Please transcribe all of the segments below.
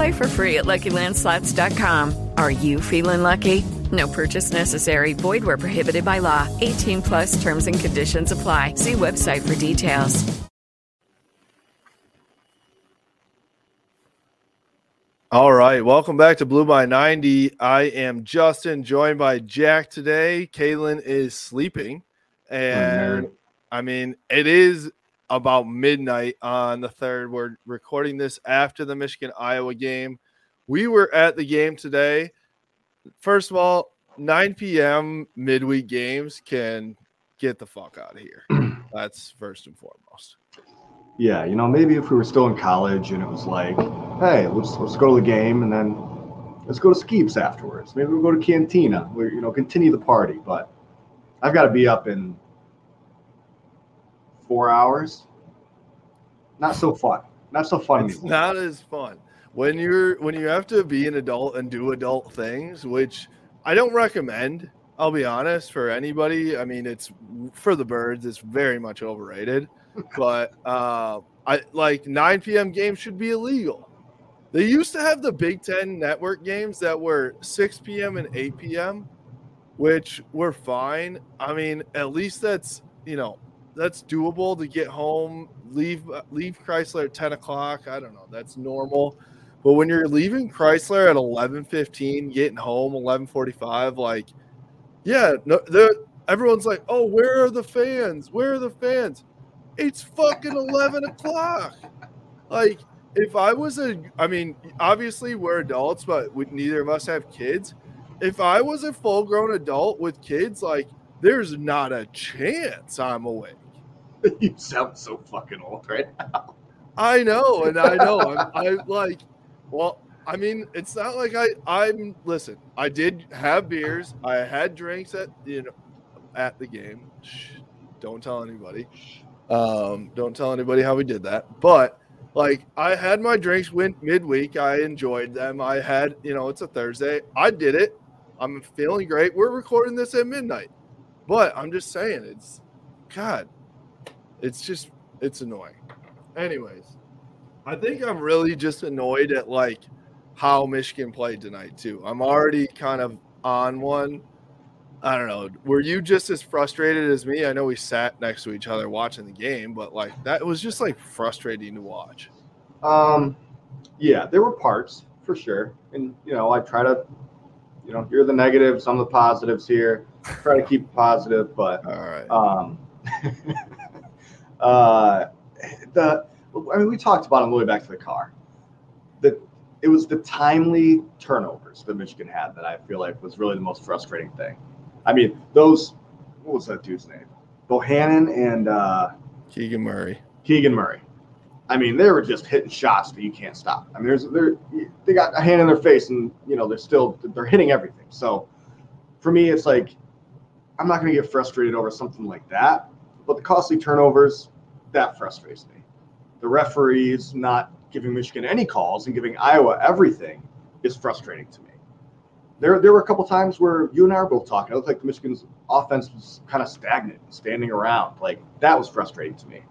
Play for free at LuckyLandSlots.com. Are you feeling lucky? No purchase necessary. Void where prohibited by law. 18 plus terms and conditions apply. See website for details. All right, welcome back to Blue by 90. I am Justin, joined by Jack today. Kaylin is sleeping, and I mean, it is about midnight on the third. We're recording this after the Michigan Iowa game. We were at the game today. First of all, 9 p.m. midweek games can get the fuck out of here. That's first and foremost. Yeah, you know, maybe if we were still in college and it was like, hey, let's let's go to the game and then let's go to Skeeps afterwards. Maybe we'll go to Cantina. We you know continue the party. But I've got to be up in four hours. Not so fun. Not so fun It's anymore. not as fun when you're when you have to be an adult and do adult things, which I don't recommend. I'll be honest for anybody. I mean, it's for the birds. It's very much overrated. but uh, I like 9 p.m. games should be illegal. They used to have the Big Ten network games that were 6 p.m. and 8 p.m., which were fine. I mean, at least that's you know that's doable to get home, leave leave Crisler at 10 o'clock. I don't know, that's normal. But when you're leaving Crisler at 11:15, getting home 11:45, like, yeah, no. Everyone's like, "Oh, where are the fans? Where are the fans?" It's fucking 11 o'clock. Like, if I was a, I mean, obviously we're adults, but we, neither of us have kids. If I was a full grown adult with kids, like, there's not a chance I'm awake. you sound so fucking old right now. I know, and I know. I'm, I like. Well, I mean, it's not like I. I'm listen. I did have beers. I had drinks at you know at the game. Shh, don't tell anybody. Um, don't tell anybody how we did that. But like, I had my drinks went midweek. I enjoyed them. I had you know it's a Thursday. I did it. I'm feeling great. We're recording this at midnight, but I'm just saying it's God. It's just it's annoying. Anyways, I think I'm really just annoyed at like how Michigan played tonight too. I'm already kind of on one. I don't know. Were you just as frustrated as me? I know we sat next to each other watching the game, but like that was just like frustrating to watch. Um, yeah, there were parts for sure, and you know, I try to, you know, hear the negatives, some of the positives here. Try to keep positive, but All right. um, uh, the I mean, we talked about on the way back to the car. That it was the timely turnovers that Michigan had that I feel like was really the most frustrating thing. I mean, those what was that dude's name? Bohannon and uh, Keegan Murray. Keegan Murray. I mean, they were just hitting shots that you can't stop. I mean, there's they're, they got a hand in their face, and you know they're still they're hitting everything. So for me, it's like I'm not going to get frustrated over something like that. But the costly turnovers that frustrates me. The referees not giving Michigan any calls and giving Iowa everything is frustrating to me. There, there were a couple times where you and I were both talking. It looked like Michigan's offense was kind of stagnant, standing around. Like that was frustrating to me.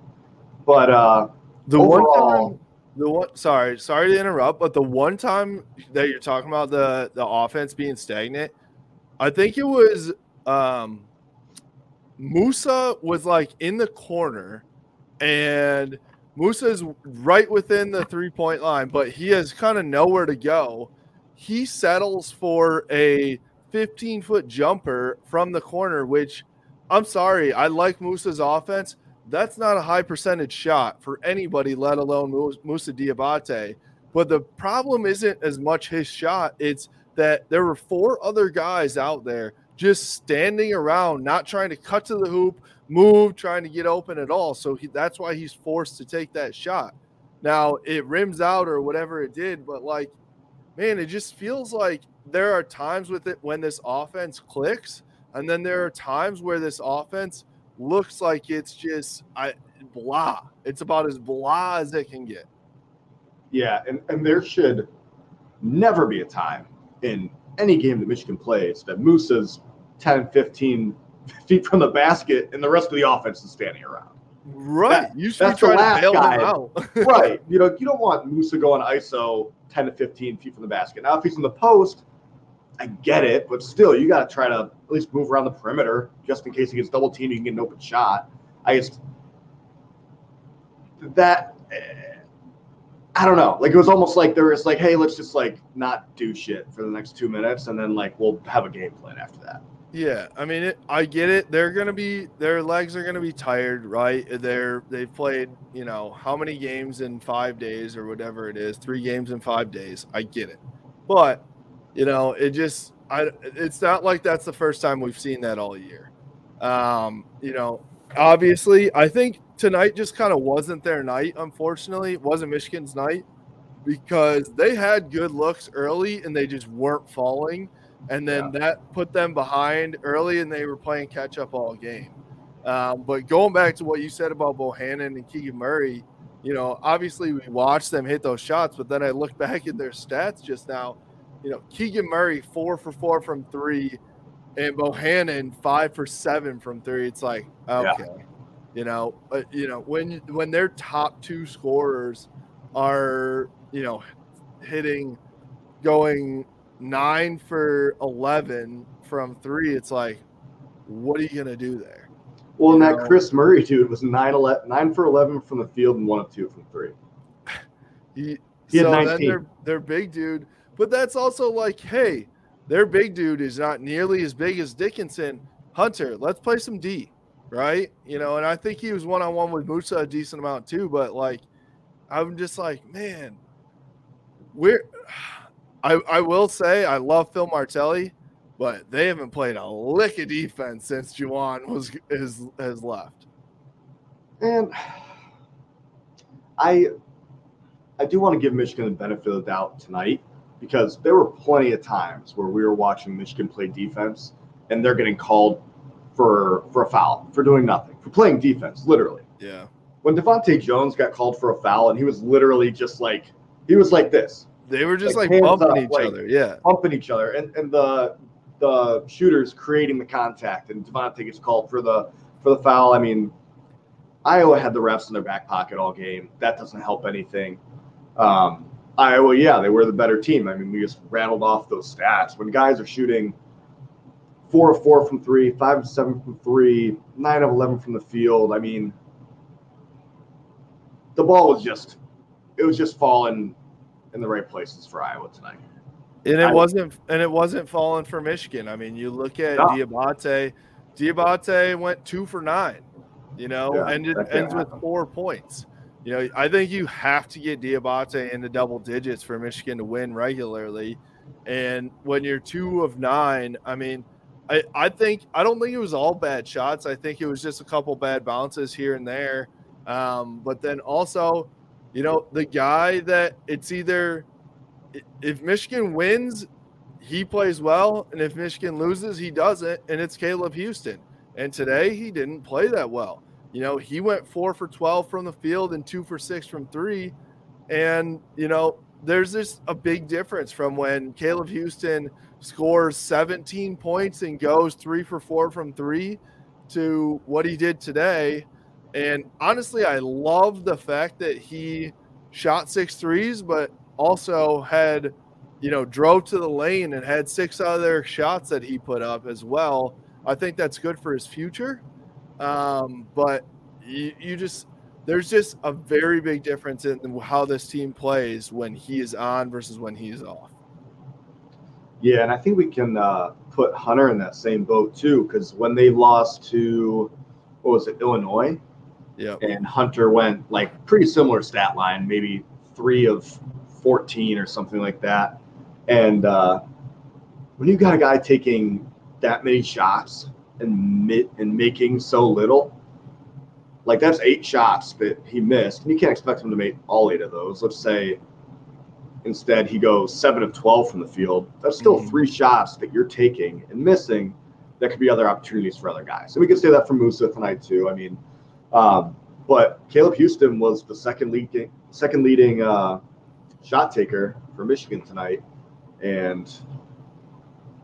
But uh, The overall, one time, the one. Sorry, sorry to interrupt, but the one time that you're talking about the the offense being stagnant, I think it was um, Moussa was like in the corner, and Moussa is right within the three point line, but he has kind of nowhere to go. He settles for a 15 foot jumper from the corner, which I'm sorry, I like Moussa's offense. That's not a high percentage shot for anybody, let alone Moussa Diabate. But the problem isn't as much his shot, it's that there were four other guys out there just standing around, not trying to cut to the hoop, move, trying to get open at all. So he, that's why he's forced to take that shot. Now it rims out or whatever it did, but like, man, it just feels like there are times with it when this offense clicks, and then there are times where this offense looks like it's just I blah. It's about as blah as it can get. Yeah, and, and there should never be a time in any game that Michigan plays that Moussa's 10, 15 feet from the basket and the rest of the offense is standing around. Right. That- you should be the trying to bail guy. them out. right. You know, you don't want Moussa going ISO 10 to 15 feet from the basket. Now, if he's in the post, I get it, but still, you got to try to at least move around the perimeter just in case he gets double teamed, you can get an open shot. I just, that, eh, I don't know. Like, it was almost like there was like, hey, let's just like not do shit for the next two minutes, and then like we'll have a game plan after that. Yeah, I mean, it, I get it. They're gonna be their legs are gonna be tired, right? They're they've played, you know, how many games in five days or whatever it is, three games in five days. I get it, but you know, it just I it's not like that's the first time we've seen that all year. Um, you know, obviously, I think tonight just kind of wasn't their night. Unfortunately, it wasn't Michigan's night because they had good looks early and they just weren't falling and then that put them behind early, and they were playing catch up all game. Um, but going back to what you said about Bohannon and Keegan Murray, you know, obviously we watched them hit those shots, but then I look back at their stats just now. You know, Keegan Murray four for four from three, and Bohannon five for seven from three. It's like okay, you know, uh, you know when when their top two scorers are you know hitting going nine for 11 from three, it's like, what are you going to do there? Well, and that know? Kris Murray dude was 9, 11, 9 for 11 from the field and one of two from three. He, He had so then 19. their, their big dude, but that's also like, hey, their big dude is not nearly as big as Dickinson. Hunter, let's play some D, right? You know, and I think he was one on one with Moussa a decent amount too, but like, I'm just like, man, we're. I, I will say I love Phil Martelli, but they haven't played a lick of defense since Juwan was has has left. And I I do want to give Michigan the benefit of the doubt tonight because there were plenty of times where we were watching Michigan play defense and they're getting called for for a foul for doing nothing for playing defense literally. Yeah. When DeVante' Jones got called for a foul and he was literally just like he was like this They were just like, hands bumping up, each like, other. Yeah. bumping each other, and and the the shooters creating the contact, and DeVante' gets called for the for the foul. I mean, Iowa had the refs in their back pocket all game. That doesn't help anything. Um, Iowa, yeah, they were the better team. I mean, we just rattled off those stats. When guys are shooting four of four from three, five of seven from three, nine of eleven from the field. I mean, the ball was just it was just falling in the right places for Iowa tonight. And it I- wasn't and it wasn't falling for Michigan. I mean, you look at No. Diabate. Diabate went two for nine. You know, Yeah, ended that can't ends with four points. You know, I think you have to get Diabate into double digits for Michigan to win regularly. And when you're two of nine, I mean, I, I think I don't think it was all bad shots. I think it was just a couple bad bounces here and there. Um, but then also, you know, the guy that it's either if Michigan wins, he plays well, and if Michigan loses, he doesn't, and it's Caleb Houstan. And today he didn't play that well. You know, he went four for 12 from the field and two for six from three. And, you know, there's just a big difference from when Caleb Houstan scores 17 points and goes three for four from three to what he did today. And honestly, I love the fact that he shot six threes, but also had, you know, drove to the lane and had six other shots that he put up as well. I think that's good for his future. Um, but you, you just, there's just a very big difference in how this team plays when he is on versus when he's off. Yeah, and I think we can uh, put Hunter in that same boat too, because when they lost to what was it, Illinois? Yeah. And Hunter went like pretty similar stat line, maybe three of 14 or something like that. And uh, when you got a guy taking that many shots and mi- and making so little, like that's eight shots that he missed, and you can't expect him to make all eight of those. Let's say instead he goes seven of 12 from the field. That's still three shots that you're taking and missing. That could be other opportunities for other guys. And we can say that for Moussa tonight too. I mean, um, but Caleb Houstan was the second leading second leading uh, shot taker for Michigan tonight, and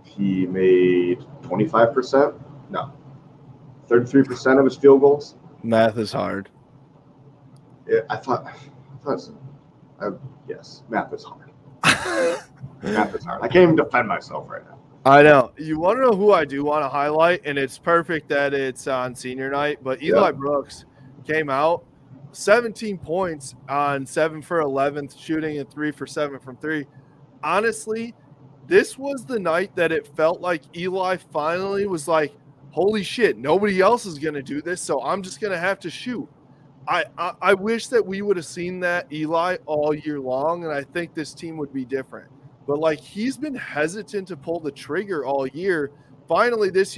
he made 25%. No, 33% of his field goals. Math is hard. Yeah, I thought, I thought I, yes, math is hard. math is hard. I can't even defend myself right now. I know. You want to know who I do want to highlight, and it's perfect that it's on senior night. But Eli Yeah. Brooks came out 17 points on seven for 11th shooting and three for seven from three. Honestly, this was the night that it felt like Eli finally was like, "Holy shit, nobody else is going to do this, so I'm just going to have to shoot." I, I I wish that we would have seen that Eli all year long, and I think this team would be different. But like he's been hesitant to pull the trigger all year. Finally, this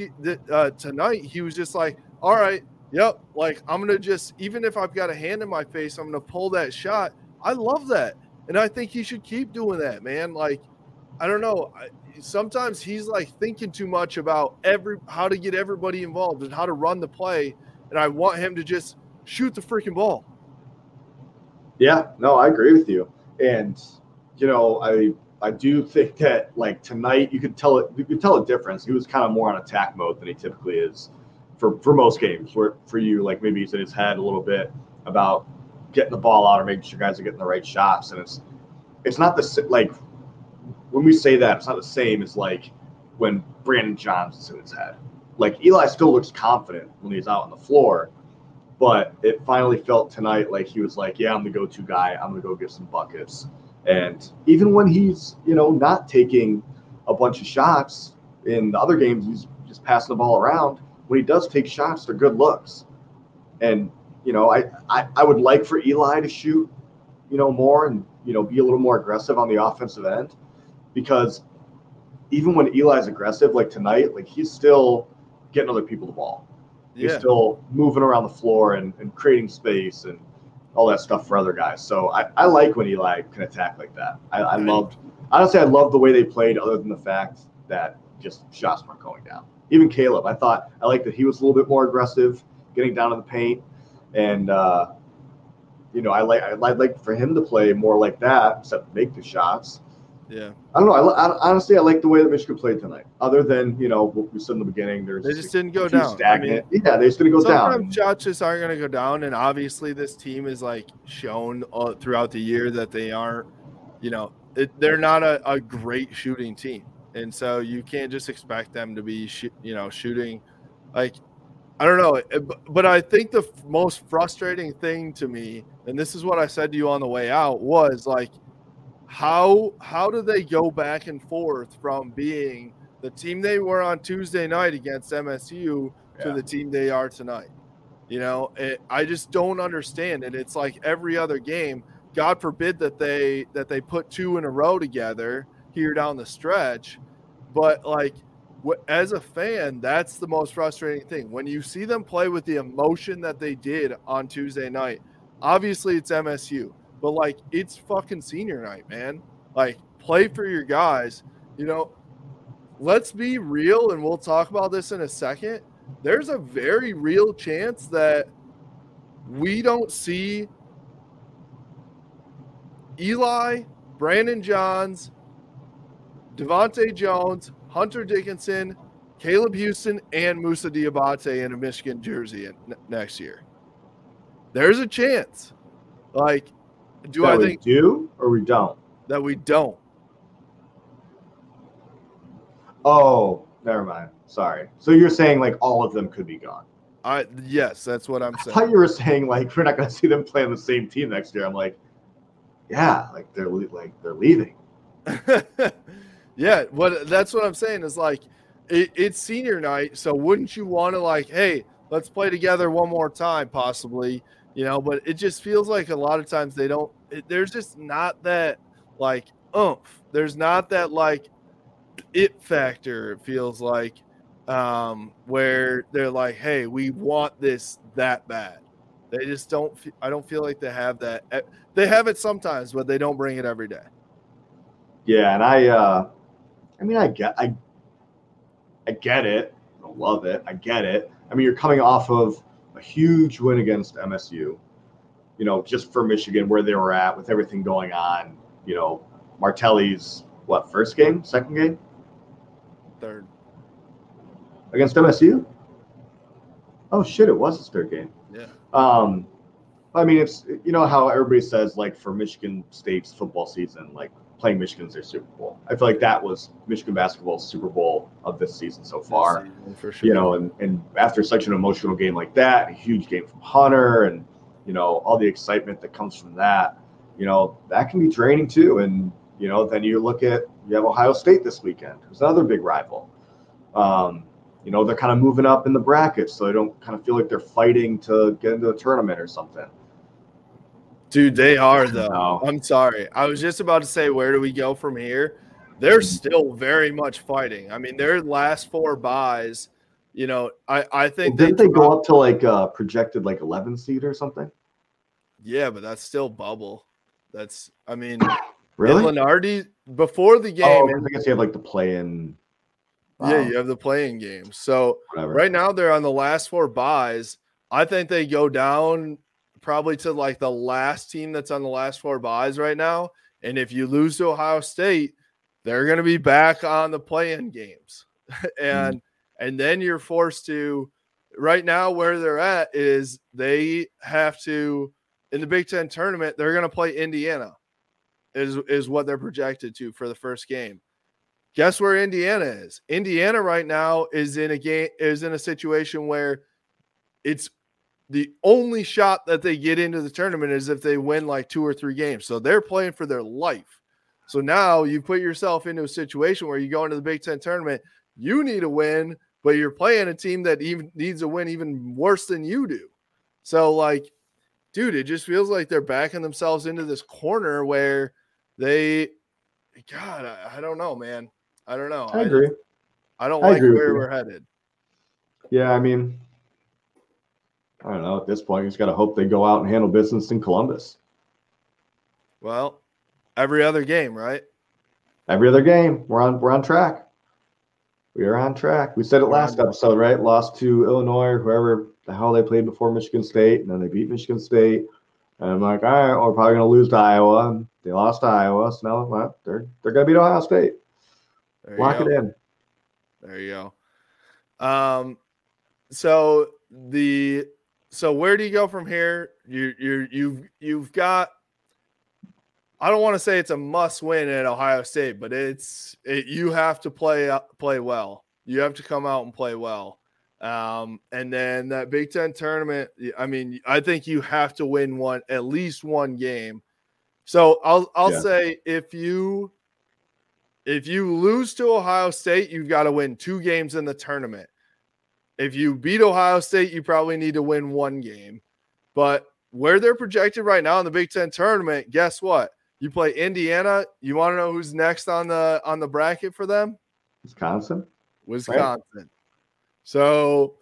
uh, tonight he was just like, "All right, yep, like I'm gonna just even if I've got a hand in my face, I'm gonna pull that shot." I love that, and I think he should keep doing that, man. Like, I don't know. Sometimes he's like thinking too much about every how to get everybody involved and how to run the play, and I want him to just shoot the freaking ball. Yeah, no, I agree with you. And you know, I I do think that like tonight you could tell it you could tell a difference. He was kind of more on attack mode than he typically is for for most games. Where for you, like maybe he's in his head a little bit about getting the ball out or making sure guys are getting the right shots. And it's it's not the like when we say that it's not the same as like when Brandon Johnson's in his head. Like Eli still looks confident when he's out on the floor, but it finally felt tonight like he was like, "Yeah, I'm the go-to guy. I'm gonna go get some buckets." And even when he's you know not taking a bunch of shots in the other games, he's just passing the ball around. When he does take shots, they're good looks. And you know, I I, I would like for Eli to shoot, you know, more and you know be a little more aggressive on the offensive end, because even when Eli's aggressive, like tonight, like he's still getting other people the ball. He's still moving around the floor and, and creating space and all that stuff for other guys. So I, I like when Eli can attack like that. I, I loved, honestly, I loved the way they played, other than the fact that just shots weren't going down. Even Caleb, I thought I liked that he was a little bit more aggressive, getting down in the paint, and uh, you know, I like I'd like for him to play more like that, except make the shots. Yeah. I don't know. I, I honestly I like the way that Michigan played tonight. Other than you know what we said in the beginning, there's They just didn't go down. I Stagnant. mean, yeah, they just didn't go down. Sometimes shots just aren't going to go down, and obviously this team is like shown throughout the year that they aren't. You know, it, they're not a, a great shooting team, and so you can't just expect them to be, sh- you know, shooting like I don't know. Eh, but- But I think the f- most frustrating thing to me, and this is what I said to you on the way out, was like how how do they go back and forth from being the team they were on Tuesday night against MSU to the team they are tonight? You know, it, I just don't understand it. It's like every other game. God forbid that they that they put two in a row together here down the stretch, but like as a fan, that's the most frustrating thing. When you see them play with the emotion that they did on Tuesday night, obviously it's MSU, but like it's fucking senior night, man. Like play for your guys. You know, let's be real, and we'll talk about this in a second. There's a very real chance that we don't see Eli, Brandon Johns, DeVante' Jones, Hunter Dickinson, Caleb Houstan, and Moussa Diabate in a Michigan jersey next year. There's a chance. Like, do that I we think do or we don't? that we don't? Oh, never mind. Sorry. So you're saying like all of them could be gone. I yes, that's what I'm I saying. thought you were saying like we're not going to see them play on the same team next year. I'm like, yeah, like they're like they're leaving. yeah, what that's what I'm saying is like it, it's senior night, so wouldn't you want to like, hey, let's play together one more time, possibly, you know? But it just feels like a lot of times they don't. It, there's just not that like oomph. There's not that like it factor. It feels like um, where they're like, hey, we want this that bad. They just don't. I don't feel like they have that. Eh, They have it sometimes, but they don't bring it every day. Yeah, and I, uh I mean, I get, I, I get it. I love it. I get it. I mean, you're coming off of a huge win against MSU. You know, just for Michigan, where they were at with everything going on. You know, Martelli's what first game, second game Third. against MSU. Oh shit! It was his third game. Yeah. Um, I mean, it's you know how everybody says like for Michigan State's football season, like playing Michigan's their Super Bowl. I feel like that was Michigan basketball's Super Bowl of this season so far. for sure. You know, and and after such an emotional game like that, a huge game from Hunter, and you know all the excitement that comes from that, you know that can be draining too. And you know then you look at you have Ohio State this weekend, who's another big rival. Um, you know they're kind of moving up in the brackets, so they don't kind of feel like they're fighting to get into a tournament or something. Dude, they are though. No. I'm sorry. I was just about to say, where do we go from here? They're still very much fighting. I mean, their last four byes, you know, I I think Didn't they go up to like uh projected like 11 seed or something? Yeah, but that's still bubble. That's I mean, Really? Lunardi before the game. Oh, I guess you have like the play in. Yeah, you have the playing game. So Whatever. right now they're on the last four byes. I think they go down probably to like the last team that's on the last four byes right now. And if you lose to Ohio State, they're going to be back on the play-in games, mm-hmm. and and then you're forced to. Right now, where they're at is they have to in the Big Ten tournament. They're going to play Indiana, is is what they're projected to for the first game. Guess where Indiana is? Indiana right now is in a game is in a situation where it's the only shot that they get into the tournament is if they win like two or three games. So they're playing for their life. So now you put yourself into a situation where you go into the Big Ten tournament, you need a win, but you're playing a team that even needs a win even worse than you do. So like, dude, it just feels like they're backing themselves into this corner where they God, I, I don't know, man. I don't know. I agree. I don't I like where we're headed. Yeah, I mean, I don't know. At this point, you just got to hope they go out and handle business in Columbus. Well, every other game, right? Every other game, we're on we're on track. We are on track. We said it last episode, right? Lost to Illinois, or whoever the hell they played before Michigan State, and then they beat Michigan State. And I'm like, all right, we're probably gonna lose to Iowa. And they lost to Iowa, so now well, they're they're gonna beat Ohio State. There Lock it in. There you go. Um, so the so where do you go from here? You you you've you've got. I don't want to say it's a must win at Ohio State, but it's it, you have to play play well. You have to come out and play well. Um, and then that Big Ten tournament. I mean, I think you have to win one at least one game. So I'll I'll Yeah. say if you if you lose to Ohio State, you've got to win two games in the tournament. If you beat Ohio State, you probably need to win one game. But where they're projected right now in the Big Ten tournament, guess what? You play Indiana. You want to know who's next on the on the bracket for them? Wisconsin. Wisconsin. So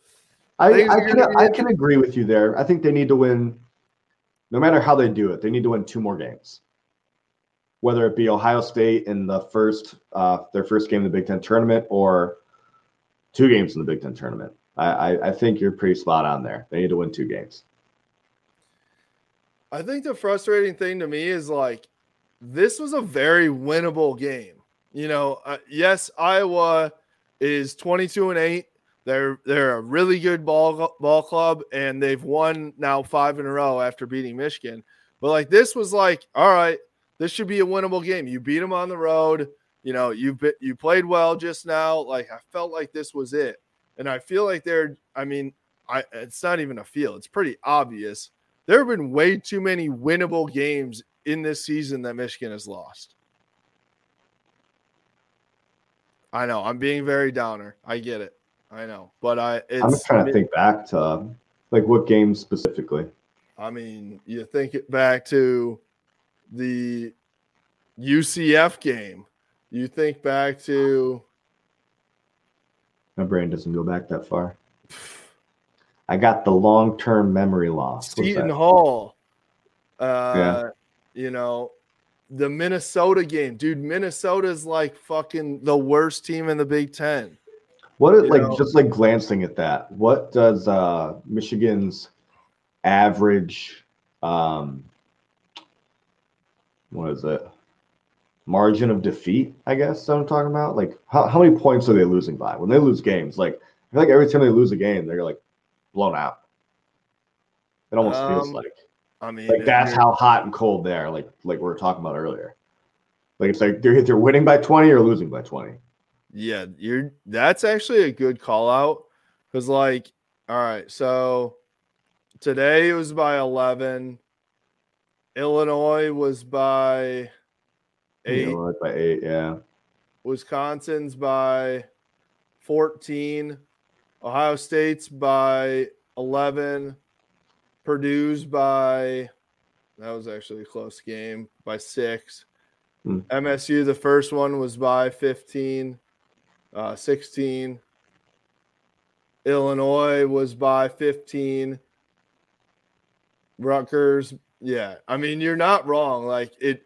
I, I can gonna I can agree with you there. I think they need to win, no matter how they do it. They need to win two more games. Whether it be Ohio State in the first uh, their first game in the Big Ten tournament or two games in the Big Ten tournament. I, I, think you're pretty spot on there. They need to win two games. I think the frustrating thing to me is like this was a very winnable game. You know, uh, yes, Iowa is 22 and 8. They're they're a really good ball ball club and they've won now 5 in a row after beating Michigan. But like this was like, all right, this should be a winnable game. You beat them on the road. You know, you you played well just now. Like I felt like this was it. And I feel like they're I mean, I it's not even a feel. It's pretty obvious. There have been way too many winnable games in this season that Michigan has lost. I know. I'm being very downer. I get it. I know. But I it's I'm trying to think back to like what games specifically. I mean, you think it back to the UCF game. You think back to My brain doesn't go back that far. I got the long term memory loss. Seton? Hall. Uh, Yeah. you know, the Minnesota game. Dude, Minnesota's like fucking the worst team in the Big Ten. What is like know- just like glancing at that? What does uh Michigan's average um what is it? Margin of defeat, I guess I'm talking about. Like how, how many points are they losing by? When they lose games, like I feel like every time they lose a game, they're like blown out. It almost feels Um, like I mean, like that's how hot and cold they are, like like we were talking about earlier. Like it's like they're either winning by 20 or losing by 20. Yeah, you're that's actually a good call out because, like, all right, so today it was by 11, Illinois was by eight, by eight, yeah. Wisconsin's by 14, Ohio State's by 11, Purdue's by that was actually a close game by six. Hmm. MSU, the first one was by 15, uh, 16. Illinois was by 15. Rutgers, yeah. I mean, you're not wrong. Like it,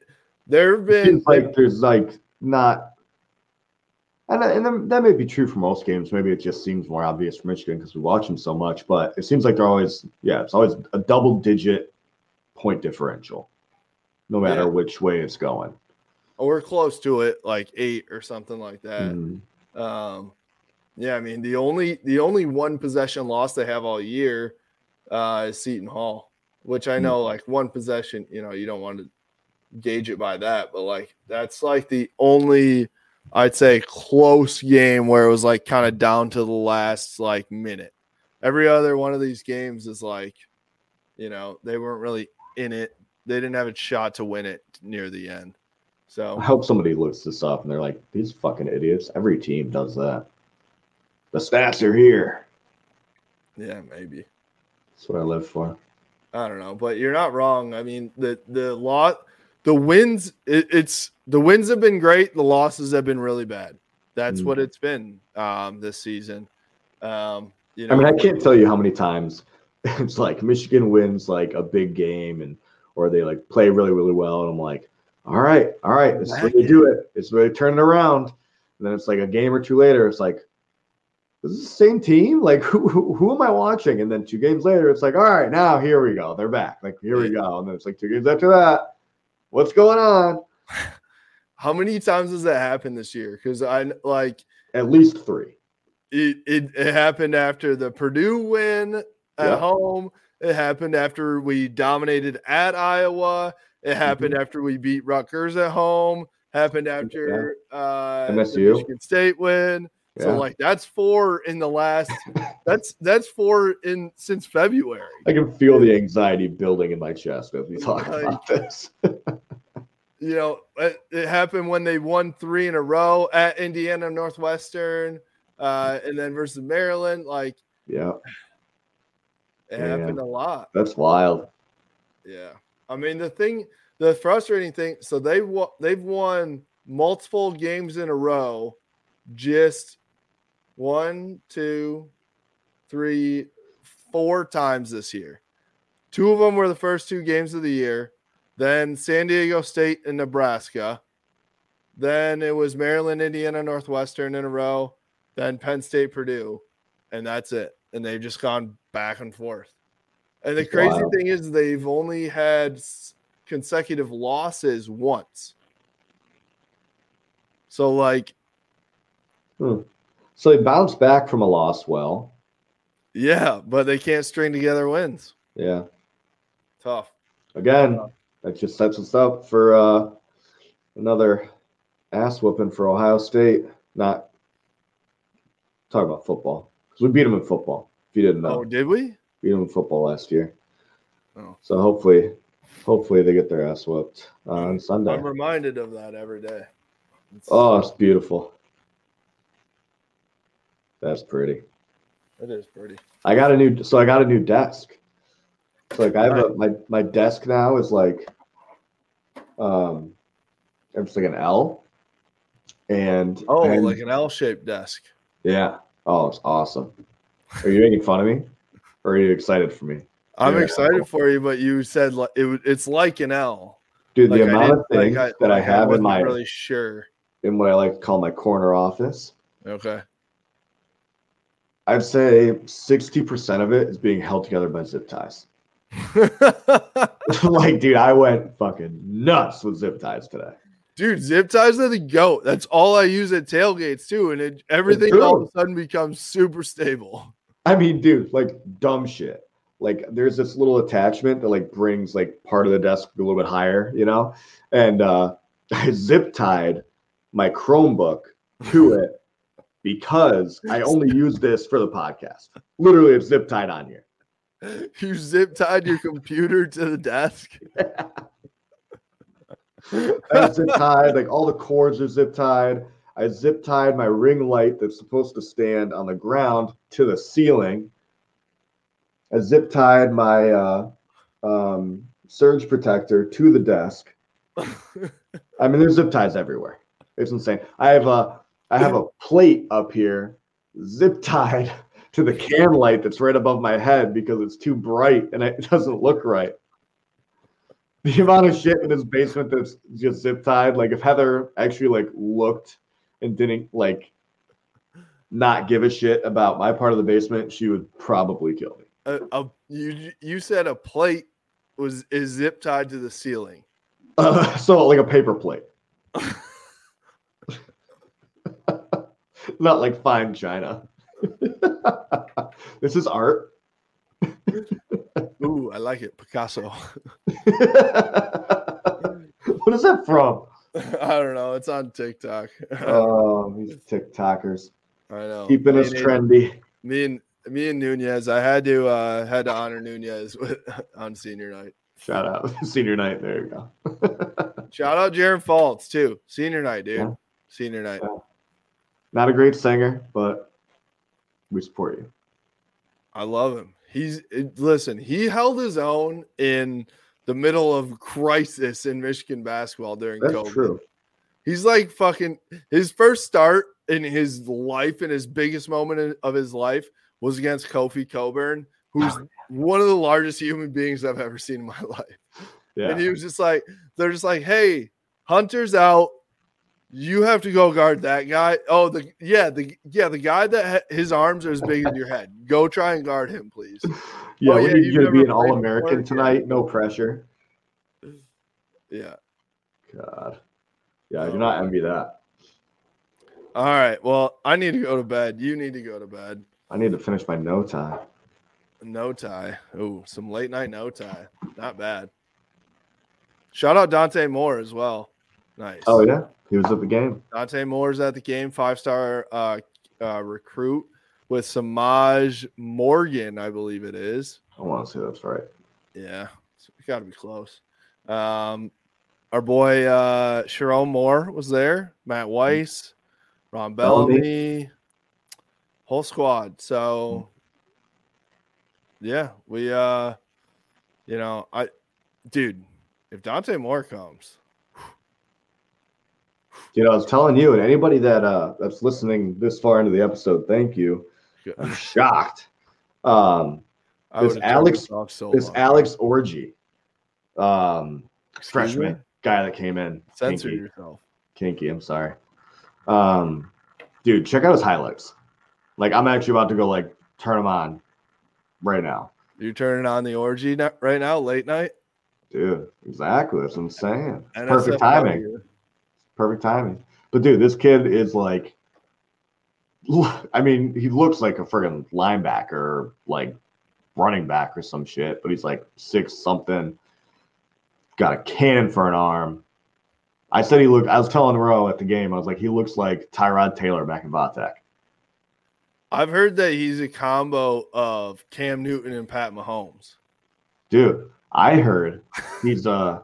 there have been like there's like not, and and that may be true for most games. Maybe it just seems more obvious for Michigan because we watch them so much. But it seems like they're always, yeah, it's always a double-digit point differential, no matter Yeah. which way it's going. we're close to it, like eight or something like that. Mhm. Um, yeah, I mean the only the only one possession loss they have all year uh, is Seton Hall, which I know like one possession. You know, you don't want to gauge it by that, but like that's like the only I'd say close game where it was like kind of down to the last like minute. Every other one of these games is like, you know, they weren't really in it. They didn't have a shot to win it near the end. So I hope somebody looks this up and they're like, these fucking idiots. Every team does that. The stats are here. yeah, maybe. That's what I live for. I don't know, but you're not wrong. I mean, the the lot, the wins, it, it's the wins have been great. The losses have been really bad. That's Mm. what it's been um, this season. Um, you know, I mean, I can't tell you how many times it's like Michigan wins like a big game and or they like play really, really well. And I'm like, all right, all right, this is where they do it. It's where they turn it around. And then it's like a game or two later, it's like, this is the same team? Like, who, who, who am I watching? And then two games later, it's like, all right, now here we go. They're back. Like, here we go. And then it's like two games after that. What's going on? how many times has that happened this year? Because I like At least three. it, it. It happened after the Purdue win at Yeah. home. It happened after we dominated at Iowa. It happened after we beat Rutgers at home. Happened after uh, the MSU. Michigan State win. So like that's four in the last. that's that's four in since February. I can feel the anxiety building in my chest as we talk Like- about this. You know, it, it happened when they won three in a row at Indiana Northwestern, uh, and then versus Maryland. Like yeah, it Yeah. happened a lot. that's wild. Yeah, I mean the thing, the frustrating thing. So they they've won multiple games in a row, just one, two, three, four times this year. Two of them were the first two games of the year. Then San Diego State and Nebraska. Then it was Maryland, Indiana, Northwestern in a row. Then Penn State, Purdue. And that's it. And they've just gone back and forth. And the crazy Wow. thing is, they've only had consecutive losses once. So, like, Hmm. So they bounced back from a loss. Well, yeah, but they can't string together wins. yeah. Tough. Again, that just sets us up for uh, another ass whooping for Ohio State. Not talk about football because we beat them in football. If you didn't know, Oh, did we? beat them in football last year. Oh. So hopefully, hopefully they get their ass whooped on Sunday. I'm reminded of that every day. It's- Oh, it's beautiful. That's pretty. it is pretty. I got a new so I got a new desk. So like I have a my my desk now is like um it's like an L. And Oh, and- like an L-shaped desk. yeah. Oh, it's awesome. Are you making fun of me? Or are you excited for me? I'm Yeah. excited for you, but you said like it, it's like an L. Dude, Like, the amount of things like, that I have in my really sure. in what I like to call my corner office, Okay. I'd say 60% of it is being held together by zip ties. like, dude, I went fucking nuts with zip ties today. Dude, zip ties are the goat. That's all I use at tailgates too, and it, everything all of a sudden becomes super stable. I mean, dude, like dumb shit. Like there's this little attachment that like brings like part of the desk a little bit higher, you know? And uh I zip tied my Chromebook to it because I only use this for the podcast. Literally it's zip tied on here. You zip tied your computer to the desk. I zip tied, like all the cords are zip tied. I zip tied my ring light that's supposed to stand on the ground to the ceiling. I zip tied my uh, um, surge protector to the desk. I mean, there's zip ties everywhere. It's insane. I have a I have a plate up here, zip tied to the can light that's right above my head because it's too bright and it doesn't look right. The amount of shit in this basement that's just zip tied. Like if Heather actually like looked and didn't like not give a shit about my part of the basement, she would probably kill me. A, a, you you said a plate was is zip tied to the ceiling. Uh, so like a paper plate. Not like fine china. this is art. Ooh, I like it, Picasso. what is that from? I don't know. It's on TikTok. Oh, these TikTokers I know. keeping Me us and- trendy. Me and me and Nunez. I had to uh had to honor Nunez with, on senior night. Shout out senior night. There you go. Shout out Jaron Faulds too. Senior night, dude. Yeah. Senior night. Yeah. Not a great singer, but we support you. I love him. He's listen. He held his own in the middle of crisis in Michigan basketball during That's COVID. true. He's like fucking his first start in his life and his biggest moment of his life was against Kofi Cockburn, who's one of the largest human beings I've ever seen in my life. Yeah. And he was just like, they're just like, hey, Hunter's out. You have to go guard that guy. Oh, the yeah, the yeah, the guy that ha- his arms are as big as your head. Go try and guard him, please. Yeah, Oh, yeah, you're you to be an All American tonight. No pressure. Yeah. God. Yeah, I do Oh, not envy that. All right. Well, I need to go to bed. You need to go to bed. I need to finish my no tie. No tie. Oh, some late night no tie. Not bad. Shout out Dante Moore as well. Nice. Oh yeah, he was at the game. Dante Moore's at the game, five star uh, uh, recruit with Semaj Morgan, I believe it is. I want to say that's right. Yeah, it's got to be close. Um, our boy uh, Sherrone Moore was there, Matt Weiss, Ron Bellamy. Bellamy, whole squad. So, yeah, we, uh, you know, I, dude, if Dante Moore comes, You know, I was telling you, and anybody that uh that's listening this far into the episode, thank you. I'm shocked. Um, this Alex, this so this long. Alex Orji, um, Excuse freshman me? guy that came in. Censor Kinky. yourself. Kinky, I'm sorry. Um, dude, check out his highlights. Like, I'm actually about to go like turn them on right now, You're turning on the orgy right now, late night. dude. Exactly, that's what I'm saying. NSFW. perfect timing. Perfect timing. But dude, this kid is like, I mean, he looks like a friggin' linebacker, like running back or some shit. But he's like six something. Got a cannon for an arm. I said he looked. I was telling Rowe at the game. I was like, he looks like Tyrod Taylor back in Va Tech. I've heard that he's a combo of Cam Newton and Pat Mahomes. Dude, I heard he's uh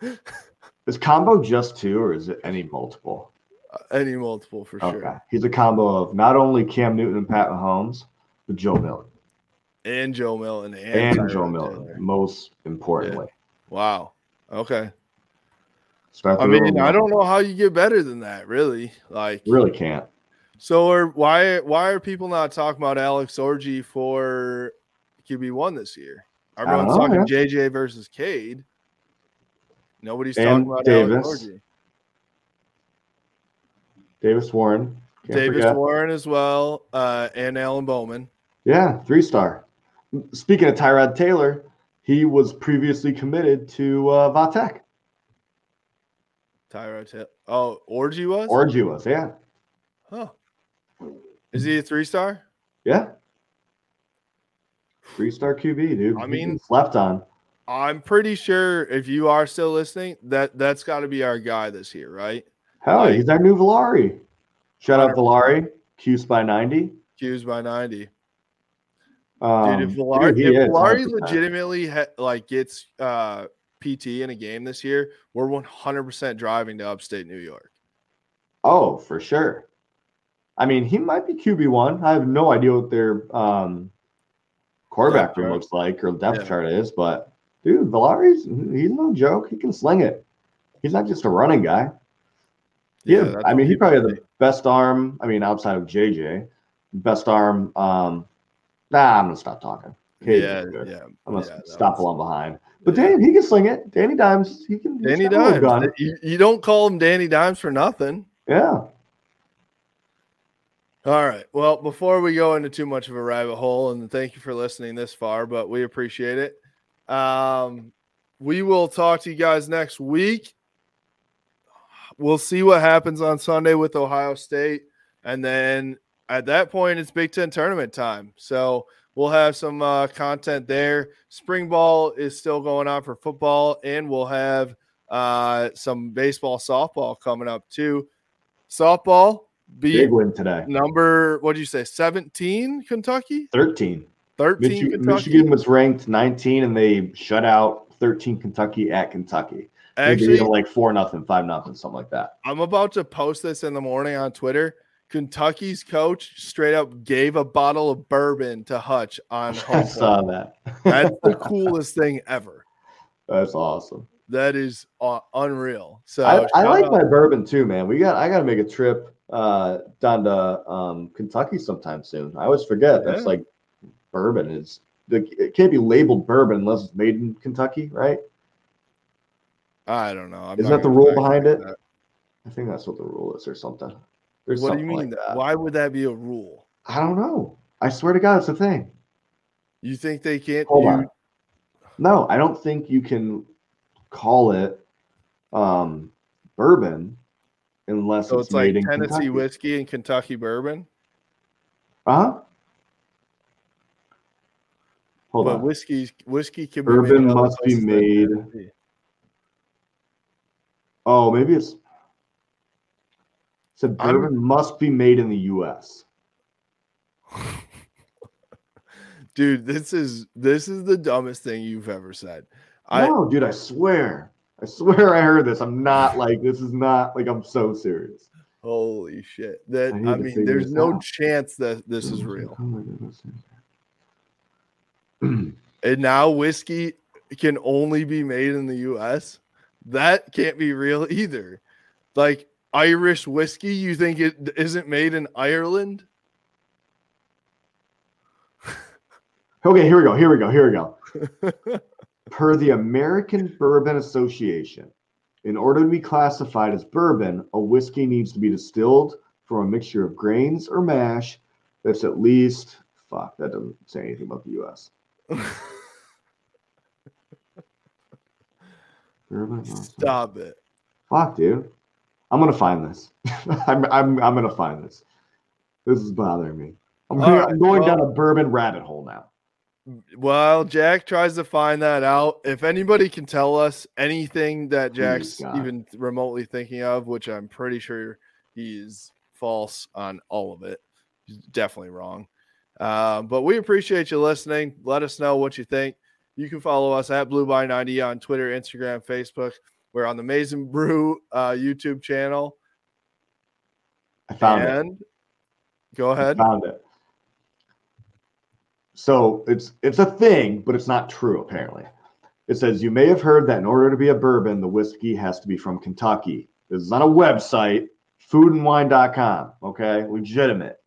is combo just two or is it any multiple? Uh, Any multiple for Okay. sure. He's a combo of not only Cam Newton and Pat Mahomes, but Joe Milton. And Joe Milton and, And, Joe Milton, Taylor. most importantly. Wow. Okay. I mean. I don't know how you get better than that, really. Like, really can't. so are why why are people not talking about Alex Orji for QB one this year? Everyone's talking JJ versus Cade. Nobody's And talking about Davis. Davis Warren. Can't Davis forget. Warren as well, uh, and Alan Bowman. Yeah, three star. Speaking of Tyrod Taylor, he was previously committed to uh, Va Tech. Tyrod Taylor. Oh, Orji was? Orji was, yeah. Huh. Is he a three star? Yeah. Three star QB, dude. I mean- slept on. I'm pretty sure if you are still listening, that that's got to be our guy this year, right? Hell, Like- he's our new Valari. Shout out Valari, Q's by 90. Q's by 90. Um, Dude, if Valari, dude, if Valari legitimately ha- like gets uh, PT in a game this year, we're 100% driving to upstate New York. Oh, for sure. I mean, he might be QB one. I have no idea what their um, quarterback room looks like or depth Yeah. chart is, but dude, Valari's he's no joke. He can sling it. He's not just a running guy. Yeah, I mean, he probably had the best arm. I mean, outside of JJ, best arm. Um, nah, I'm gonna stop talking. Yeah, yeah. I'm gonna yeah, stop was- along behind. But Danny, he can sling it. Danny Dimes, he can. Danny got a little Dimes. You, you don't call him Danny Dimes for nothing. Yeah. All right. Well, before we go into too much of a rabbit hole, and thank you for listening this far, but we appreciate it. Um, we will talk to you guys next week. We'll see what happens on Sunday with Ohio State. And then at that point, it's Big Ten tournament time. So we'll have some uh, content there. Spring ball is still going on for football, and we'll have uh, some baseball, softball coming up too. Softball, beat Big win today. number what do you say 17 kentucky 13. 13 Michi- kentucky Michigan was ranked 19 and they shut out 13 Kentucky at Kentucky. Actually like four nothing, five nothing, something like that. i'm about to post this in the morning on twitter kentucky's coach straight up gave a bottle of bourbon to hutch on I home saw plate. that. that's the coolest thing ever That's awesome. that is uh, unreal so I, I like out- my bourbon too, man. We got I got to make a trip uh, down to um, Kentucky sometime soon. I always forget that's Yeah. like bourbon is the, it can't be labeled bourbon unless it's made in Kentucky, right? i don't know I'm Isn't that the rule behind it? that. I think that's what the rule is or something. There's what do you mean like that. why would that be a rule I don't know. I swear to God, it's a thing. you think they can't Hold on. No, I don't think you can call it um, bourbon unless so it's, it's like made in tennessee Kentucky. whiskey and kentucky bourbon Uh huh. Hold but on. whiskey whiskey can be made in must be made- Oh, maybe it's. Said bourbon must be made in the U.S. dude this is this is the dumbest thing you've ever said i no, dude, I swear. I swear I heard this. I'm not like this is not like I'm so serious. holy shit that I i mean there's no out. chance that this is real Oh my goodness. and now whiskey can only be made in the us that can't be real either Like Irish whiskey, you think it isn't made in Ireland? Okay, here we go. Here we go. Here we go. Per the American Bourbon Association, in order to be classified as bourbon, a whiskey needs to be distilled from a mixture of grains or mash that's at least fuck. That doesn't say anything about the U.S. Stop it. Fuck, dude. I'm gonna find this. I'm, I'm I'm gonna find this. This is bothering me. I'm, going- right, I'm going down a bourbon rabbit hole now. Well, Jack tries to find that out. If anybody can tell us anything that Jack's God. even remotely thinking of, which I'm pretty sure he's false on all of it, he's definitely wrong. Uh, but we appreciate you listening. Let us know what you think. You can follow us at Blue by 90 on Twitter, Instagram, Facebook. We're on the Mason Brew uh, YouTube channel. I found it. go ahead. Found it. So it's it's a thing, but it's not true apparently. It says you may have heard that in order to be a bourbon, the whiskey has to be from Kentucky. This is on a website, foodandwine.com. Okay, legitimate.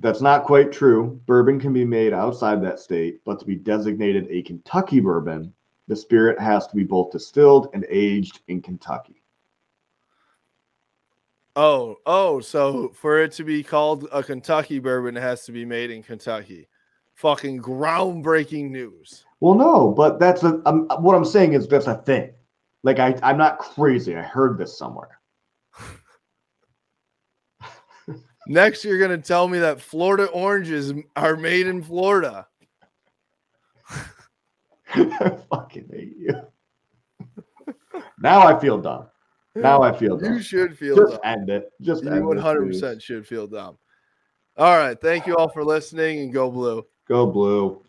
That's not quite true. Bourbon can be made outside that state, but to be designated a Kentucky bourbon, the spirit has to be both distilled and aged in Kentucky. Oh, oh, so for it to be called a Kentucky bourbon, it has to be made in Kentucky. Fucking groundbreaking news. Well, no, but that's a, um, what I'm saying is that's a thing. Like I, I'm not crazy. I heard this somewhere. Next, you're gonna tell me that Florida oranges are made in Florida. I fucking hate you. now I feel dumb. Now I feel dumb. You should feel Just dumb. end it. Just You end this, 100 please. percent should feel dumb. All right, thank you all for listening and go blue. Go blue.